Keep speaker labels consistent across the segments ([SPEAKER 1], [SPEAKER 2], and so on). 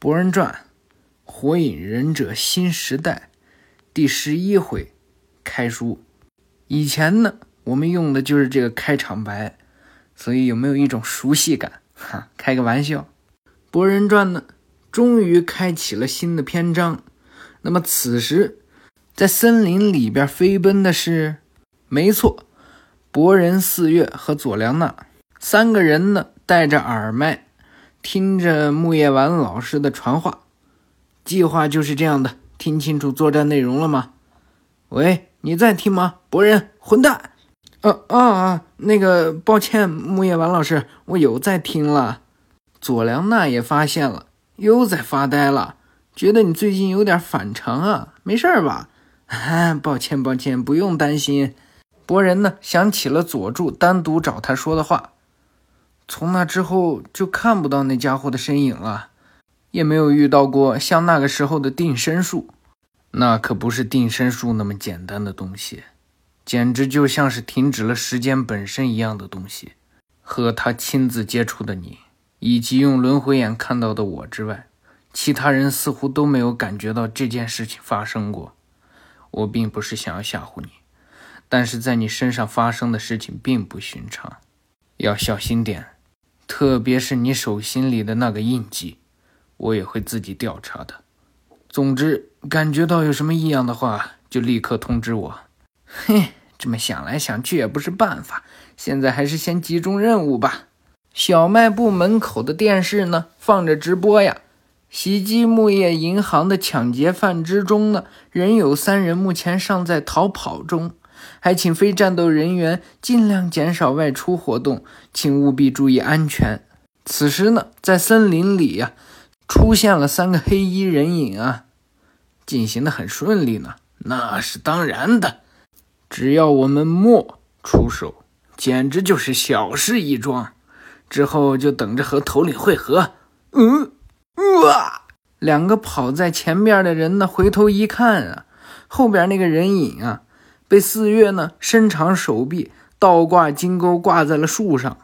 [SPEAKER 1] 博人传》《火影忍者新时代》第十一回开书。以前呢，我们用的就是这个开场白，所以有没有一种熟悉感？哈，开个玩笑。《博人传》呢，终于开启了新的篇章。那么此时，在森林里边飞奔的是，没错，博人四月和佐良娜三个人呢，戴着耳麦。听着木叶丸老师的传话，计划就是这样的。听清楚作战内容了吗？喂，你在听吗？博人，混蛋！啊啊啊！那个，抱歉，木叶丸老师，我有在听了。佐良娜也发现了，又在发呆了，觉得你最近有点反常啊，没事吧？抱歉，抱歉，不用担心。博人呢，想起了佐助单独找他说的话。从那之后就看不到那家伙的身影了，也没有遇到过像那个时候的定身术。那可不是定身术那么简单的东西，简直就像是停止了时间本身一样的东西。和他亲自接触的你，以及用轮回眼看到的我之外，其他人似乎都没有感觉到这件事情发生过。我并不是想要吓唬你，但是在你身上发生的事情并不寻常，要小心点。特别是你手心里的那个印记，我也会自己调查的。总之，感觉到有什么异样的话，就立刻通知我。嘿，这么想来想去也不是办法，现在还是先集中任务吧。小卖部门口的电视呢，放着直播呀。袭击木叶银行的抢劫犯之中呢，仍有三人目前尚在逃跑中。还请非战斗人员尽量减少外出活动，请务必注意安全。此时呢，在森林里呀，出现了三个黑衣人影啊，进行的很顺利呢。那是当然的，只要我们莫出手，简直就是小事一桩。之后就等着和头领会合。嗯，哇！两个跑在前面的人呢，回头一看啊，后边那个人影啊。被四月呢伸长手臂倒挂金钩挂在了树上，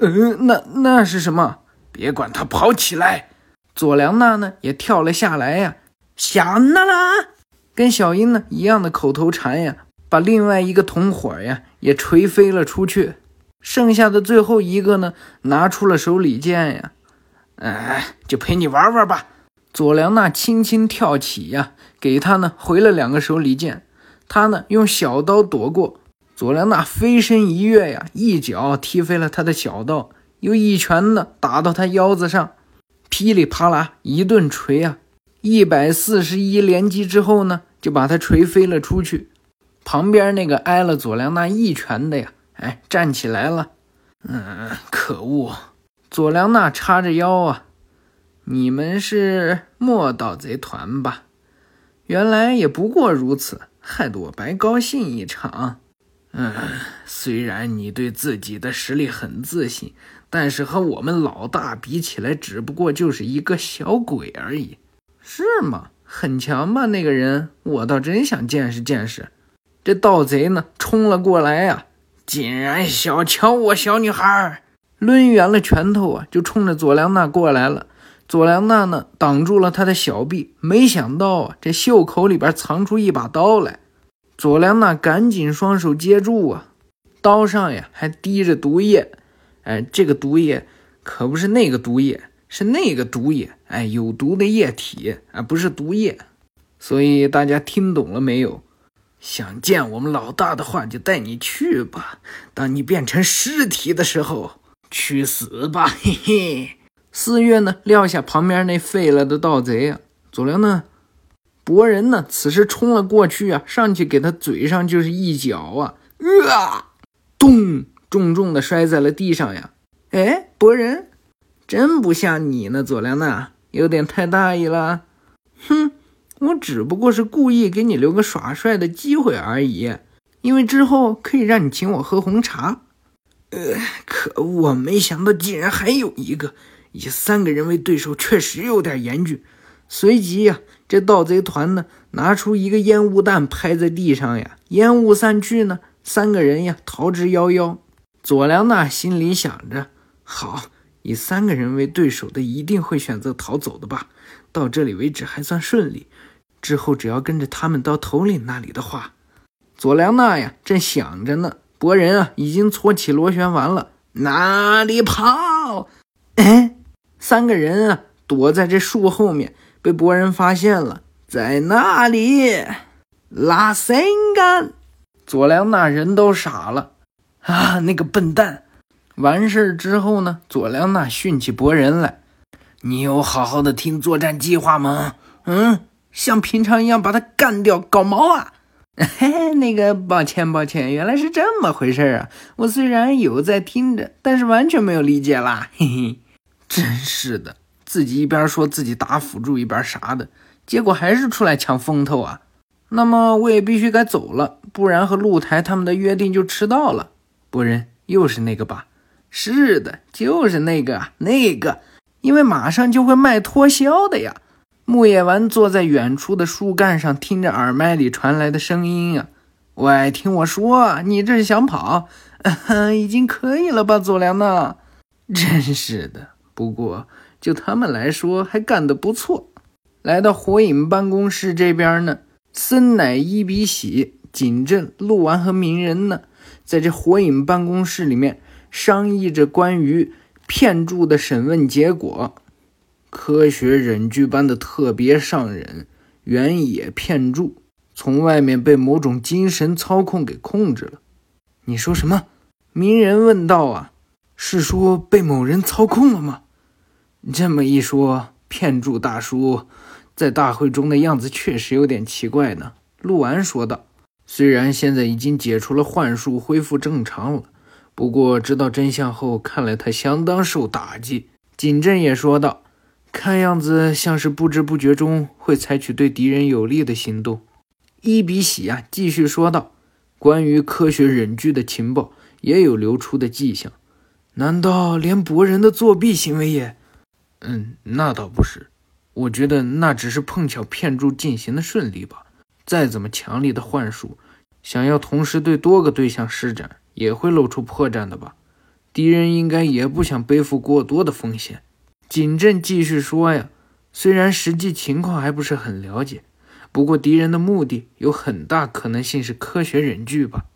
[SPEAKER 1] 嗯，那那是什么？别管他，跑起来！佐良娜呢也跳了下来呀，小娜拉跟小樱呢一样的口头禅呀，把另外一个同伙呀也锤飞了出去。剩下的最后一个呢拿出了手里剑呀，哎，就陪你玩玩吧。佐良娜轻轻跳起呀，给他呢回了两个手里剑。他呢，用小刀躲过佐良娜飞身一跃呀，一脚踢飞了他的小刀，又一拳呢打到他腰子上，噼里啪啦一顿锤啊，一百四十一连击之后呢，就把他锤飞了出去。旁边那个挨了佐良娜一拳的呀，哎，站起来了。嗯，可恶！佐良娜叉着腰啊，你们是莫盗贼团吧？原来也不过如此。害得我白高兴一场。嗯，虽然你对自己的实力很自信，但是和我们老大比起来，只不过就是一个小鬼而已，是吗？很强吧？那个人，我倒真想见识见识。这盗贼呢，冲了过来呀，竟然小瞧我小女孩，抡圆了拳头啊，就冲着佐良娜过来了。佐良娜呢，挡住了他的小臂，没想到啊，这袖口里边藏出一把刀来。佐良娜赶紧双手接住啊，刀上呀还滴着毒液。哎，这个毒液可不是那个毒液，是那个毒液。哎，有毒的液体啊，不是毒液。所以大家听懂了没有？想见我们老大的话，就带你去吧。当你变成尸体的时候，去死吧！嘿嘿。四月呢，撂下旁边那废了的盗贼啊。佐良呢，博人呢，此时冲了过去啊，上去给他嘴上就是一脚啊，啊，咚，重重的摔在了地上呀。哎，博人，真不像你呢，佐良娜，有点太大意了。哼，我只不过是故意给你留个耍帅的机会而已，因为之后可以让你请我喝红茶。呃，可恶，没想到竟然还有一个。以三个人为对手，确实有点严峻。随即呀，这盗贼团呢，拿出一个烟雾弹拍在地上呀，烟雾散去呢，三个人呀逃之夭夭。佐良娜心里想着：好，以三个人为对手的一定会选择逃走的吧？到这里为止还算顺利，之后只要跟着他们到头领那里的话，佐良娜呀正想着呢。博人啊已经搓起螺旋丸了，哪里跑？哎，三个人啊躲在这树后面，被博人发现了，在那里拉森干。佐良娜人都傻了啊！那个笨蛋！完事儿之后呢，佐良娜训起博人来：“你有好好的听作战计划吗？嗯，像平常一样把他干掉，搞毛啊？”嘿嘿，那个，抱歉，抱歉，原来是这么回事啊！我虽然有在听着，但是完全没有理解啦。嘿嘿，真是的，自己一边说自己打辅助，一边啥的，结果还是出来抢风头啊！那么我也必须该走了，不然和露台他们的约定就迟到了。博人又是那个吧？是的，就是那个啊，那个，因为马上就会卖脱销的呀。木叶丸坐在远处的树干上，听着耳麦里传来的声音啊。喂，听我说，你这是想跑？已经可以了吧，佐良呢？真是的，不过就他们来说，还干得不错。来到火影办公室这边呢，森乃伊比喜、景镇、鹿丸和鸣人呢，在这火影办公室里面商议着关于片柱的审问结果。科学忍具般的特别上忍原野片柱，从外面被某种精神操控给控制了。你说什么？鸣人问道。啊，是说被某人操控了吗？这么一说，骗柱大叔在大会中的样子确实有点奇怪呢。陆丸说道。虽然现在已经解除了幻术，恢复正常了，不过知道真相后，看来他相当受打击。景镇也说道。看样子像是不知不觉中会采取对敌人有利的行动。伊比喜啊，继续说道：“关于科学忍具的情报也有流出的迹象，难道连博人的作弊行为也……嗯，那倒不是。我觉得那只是碰巧骗住进行的顺利吧。再怎么强力的幻术，想要同时对多个对象施展，也会露出破绽的吧？敌人应该也不想背负过多的风险。”景镇继续说：“呀，虽然实际情况还不是很了解，不过敌人的目的有很大可能性是科学忍具吧。”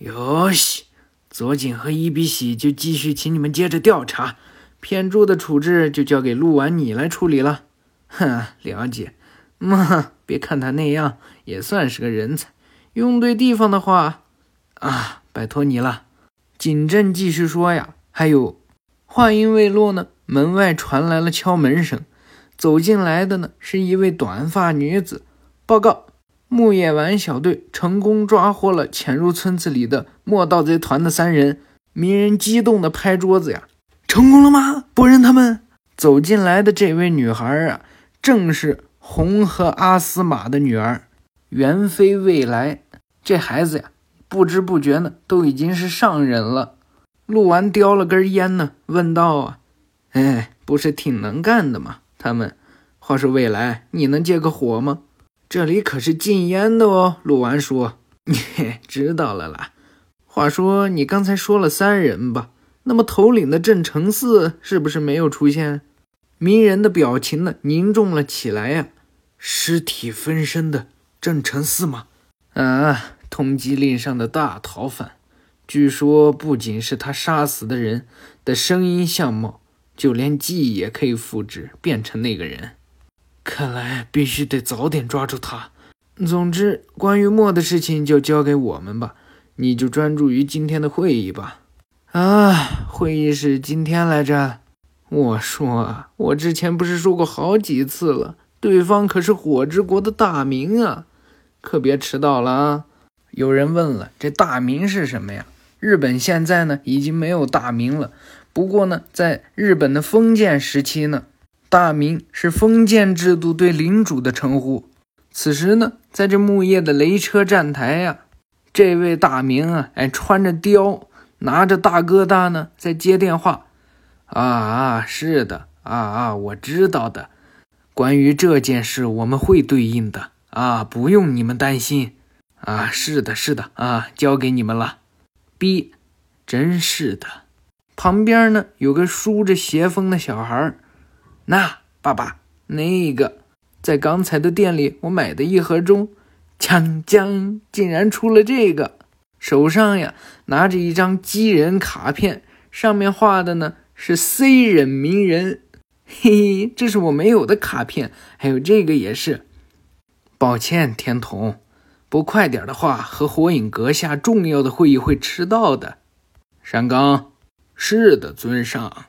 [SPEAKER 1] 哟西，佐井和伊比喜就继续请你们接着调查，骗柱的处置就交给鹿丸你来处理了。哼，了解。嘛，别看他那样，也算是个人才，用对地方的话，啊，拜托你了。景镇继续说：“呀，还有，话音未落呢。”门外传来了敲门声，走进来的呢是一位短发女子。报告，木叶丸小队成功抓获了潜入村子里的莫盗贼团的三人。鸣人激动地拍桌子呀！成功了吗？博人他们走进来的这位女孩啊，正是红和阿斯玛的女儿元妃未来。这孩子呀，不知不觉呢都已经是上人了。陆完叼了根烟呢，问道啊。哎，不是挺能干的吗？他们，话说未来，你能借个火吗？这里可是禁烟的哦。陆完说：“嘿 知道了啦。”话说你刚才说了三人吧？那么头领的郑成四是不是没有出现？鸣人的表情呢凝重了起来呀。尸体分身的郑成四吗？啊，通缉令上的大逃犯。据说不仅是他杀死的人的声音相貌。就连记忆也可以复制变成那个人，看来必须得早点抓住他。总之，关于墨的事情就交给我们吧，你就专注于今天的会议吧。啊，会议是今天来着？我说，我之前不是说过好几次了，对方可是火之国的大名啊，可别迟到了啊！有人问了，这大名是什么呀？日本现在呢，已经没有大名了。不过呢，在日本的封建时期呢，大名是封建制度对领主的称呼。此时呢，在这木叶的雷车站台呀，这位大名啊，哎，穿着貂，拿着大哥大呢，在接电话。啊啊，是的，啊啊，我知道的。关于这件事，我们会对应的啊，不用你们担心。啊，是的，是的，啊，交给你们了。B，真是的。旁边呢有个梳着斜风的小孩儿。那爸爸，那个在刚才的店里我买的一盒中，锵锵，竟然出了这个。手上呀拿着一张机人卡片，上面画的呢是 C 忍鸣人。嘿嘿，这是我没有的卡片，还有这个也是。抱歉，天童，不快点的话，和火影阁下重要的会议会迟到的。山冈，是的，尊上。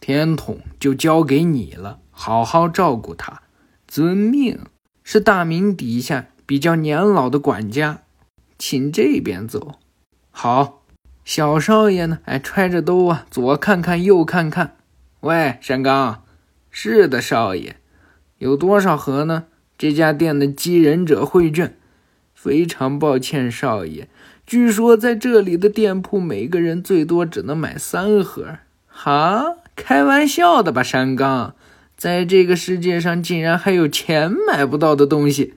[SPEAKER 1] 天童就交给你了，好好照顾他。遵命。是大明底下比较年老的管家。请这边走。好，小少爷呢？哎，揣着兜啊，左看看，右看看。喂，山冈，是的，少爷，有多少盒呢？这家店的积忍者会卷。非常抱歉，少爷，据说在这里的店铺，每个人最多只能买三盒。哈，开玩笑的吧，山冈？在这个世界上，竟然还有钱买不到的东西？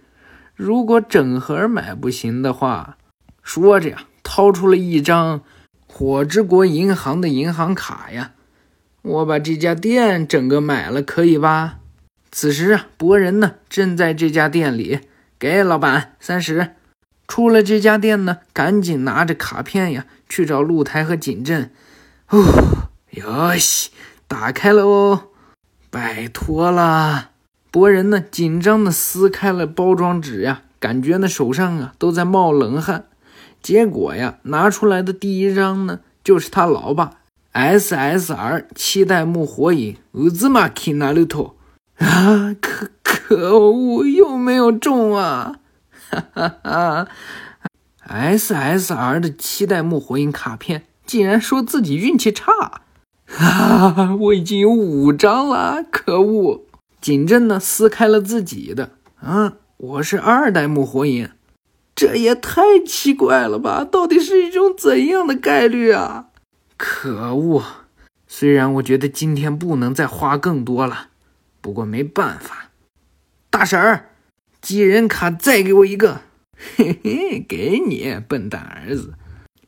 [SPEAKER 1] 如果整盒买不行的话，说着呀，掏出了一张火之国银行的银行卡呀。我把这家店整个买了，可以吧？此时啊，博人呢正在这家店里，给老板三十。出了这家店呢，赶紧拿着卡片呀去找露台和景镇。哦，哟西，打开了哦，拜托了。博人呢，紧张的撕开了包装纸呀，感觉那手上啊都在冒冷汗。结果呀，拿出来的第一张呢，就是他老爸 SSR 七代目火影乌兹马 k 纳鲁托啊！可可恶，又没有中啊！哈哈哈！SSR 的七代目火影卡片，竟然说自己运气差！哈哈，我已经有五张了，可恶！紧镇呢撕开了自己的，啊，我是二代目火影，这也太奇怪了吧？到底是一种怎样的概率啊？可恶！虽然我觉得今天不能再花更多了，不过没办法。大婶儿，机人卡再给我一个，嘿嘿，给你，笨蛋儿子。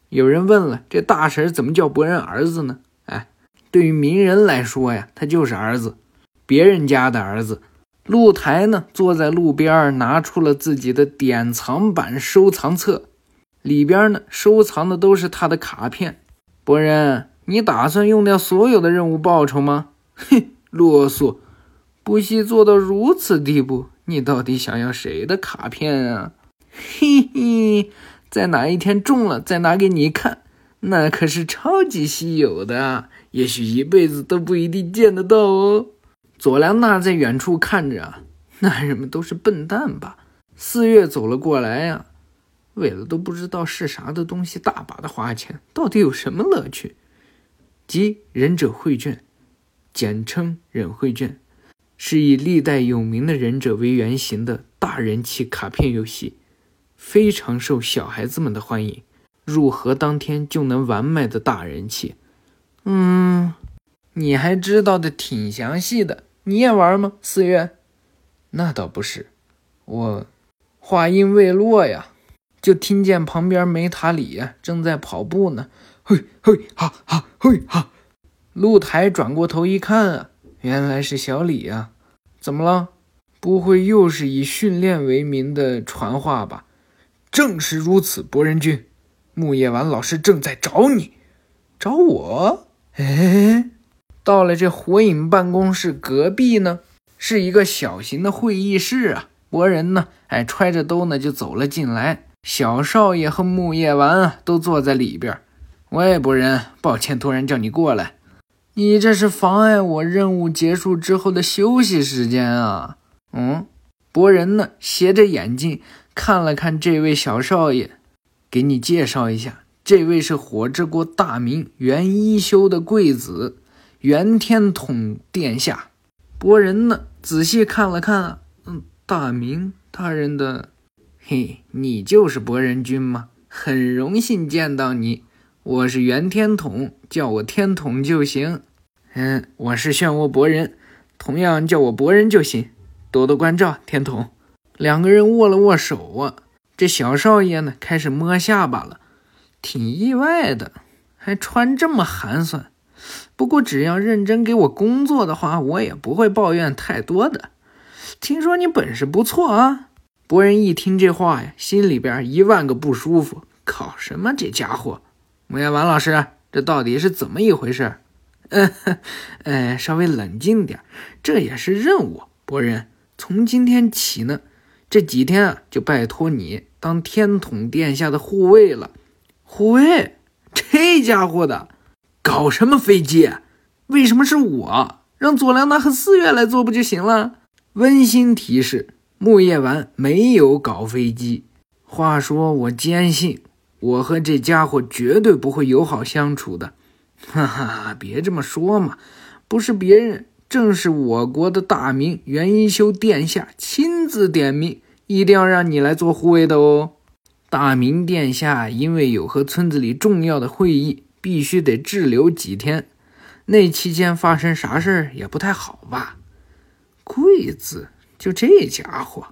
[SPEAKER 1] 有人问了，这大婶怎么叫博人儿子呢？哎，对于鸣人来说呀，他就是儿子。别人家的儿子，露台呢，坐在路边，拿出了自己的典藏版收藏册，里边呢，收藏的都是他的卡片。博人，你打算用掉所有的任务报酬吗？哼，啰嗦，不惜做到如此地步，你到底想要谁的卡片啊？嘿嘿，在哪一天中了再拿给你看，那可是超级稀有的，也许一辈子都不一定见得到哦。佐良娜在远处看着，男人们都是笨蛋吧？四月走了过来呀，为了都不知道是啥的东西，大把的花钱，到底有什么乐趣？即忍者绘卷，简称忍绘卷，是以历代有名的忍者为原型的大人气卡片游戏，非常受小孩子们的欢迎，入盒当天就能完卖的大人气。嗯，你还知道的挺详细的。你也玩吗？四月？那倒不是，我话音未落呀，就听见旁边梅塔里呀正在跑步呢。嘿，嘿，哈，哈，嘿，哈。露台转过头一看啊，原来是小李呀。怎么了？不会又是以训练为名的传话吧？正是如此，博人君，木叶丸老师正在找你，找我？哎。到了这火影办公室隔壁呢，是一个小型的会议室啊。博人呢，哎，揣着兜呢就走了进来。小少爷和木叶丸啊都坐在里边。喂，博人，抱歉，突然叫你过来，你这是妨碍我任务结束之后的休息时间啊？嗯，博人呢，斜着眼睛看了看这位小少爷，给你介绍一下，这位是火之国大名元一修的贵子。元天统殿下，博人呢？仔细看了看，嗯，大明大人的，嘿，你就是博人君吗？很荣幸见到你，我是元天统，叫我天统就行。嗯，我是漩涡博人，同样叫我博人就行。多多关照，天统。两个人握了握手啊。这小少爷呢，开始摸下巴了，挺意外的，还穿这么寒酸。不过只要认真给我工作的话，我也不会抱怨太多的。听说你本事不错啊！博人一听这话呀，心里边一万个不舒服。靠什么？这家伙！木叶丸老师，这到底是怎么一回事？嗯，呃，稍微冷静点，这也是任务。博人，从今天起呢，这几天啊，就拜托你当天统殿下的护卫了。护卫？这家伙的，搞什么飞机？为什么是我？让佐良娜和四月来做不就行了？温馨提示：木叶丸没有搞飞机。话说，我坚信。我和这家伙绝对不会友好相处的，哈哈！别这么说嘛，不是别人，正是我国的大明元一修殿下亲自点名，一定要让你来做护卫的哦。大明殿下因为有和村子里重要的会议，必须得滞留几天，那期间发生啥事儿也不太好吧？贵子，就这家伙，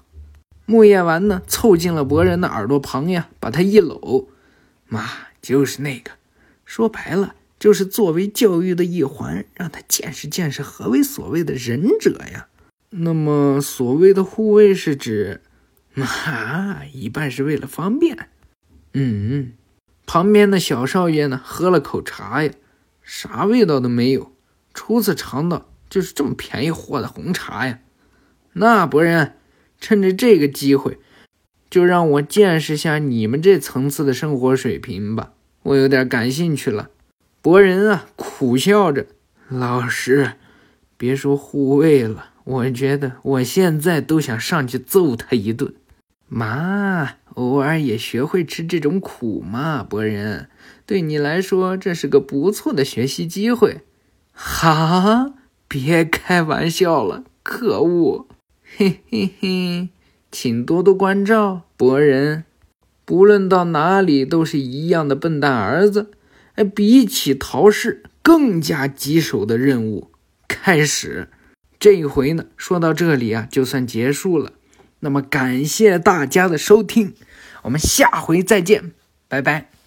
[SPEAKER 1] 木叶丸呢，凑近了博人的耳朵旁呀，把他一搂。妈，就是那个，说白了就是作为教育的一环，让他见识见识何为所谓的忍者呀。那么所谓的护卫是指，妈，一半是为了方便。嗯，旁边的小少爷呢，喝了口茶呀，啥味道都没有，初次尝到就是这么便宜货的红茶呀。那博人，趁着这个机会。就让我见识下你们这层次的生活水平吧，我有点感兴趣了。博人啊，苦笑着：“老师，别说护卫了，我觉得我现在都想上去揍他一顿。”妈，偶尔也学会吃这种苦嘛，博人，对你来说这是个不错的学习机会。哈，别开玩笑了，可恶！嘿嘿嘿。请多多关照，博人。不论到哪里，都是一样的笨蛋儿子。哎，比起逃市，更加棘手的任务开始。这一回呢，说到这里啊，就算结束了。那么，感谢大家的收听，我们下回再见，拜拜。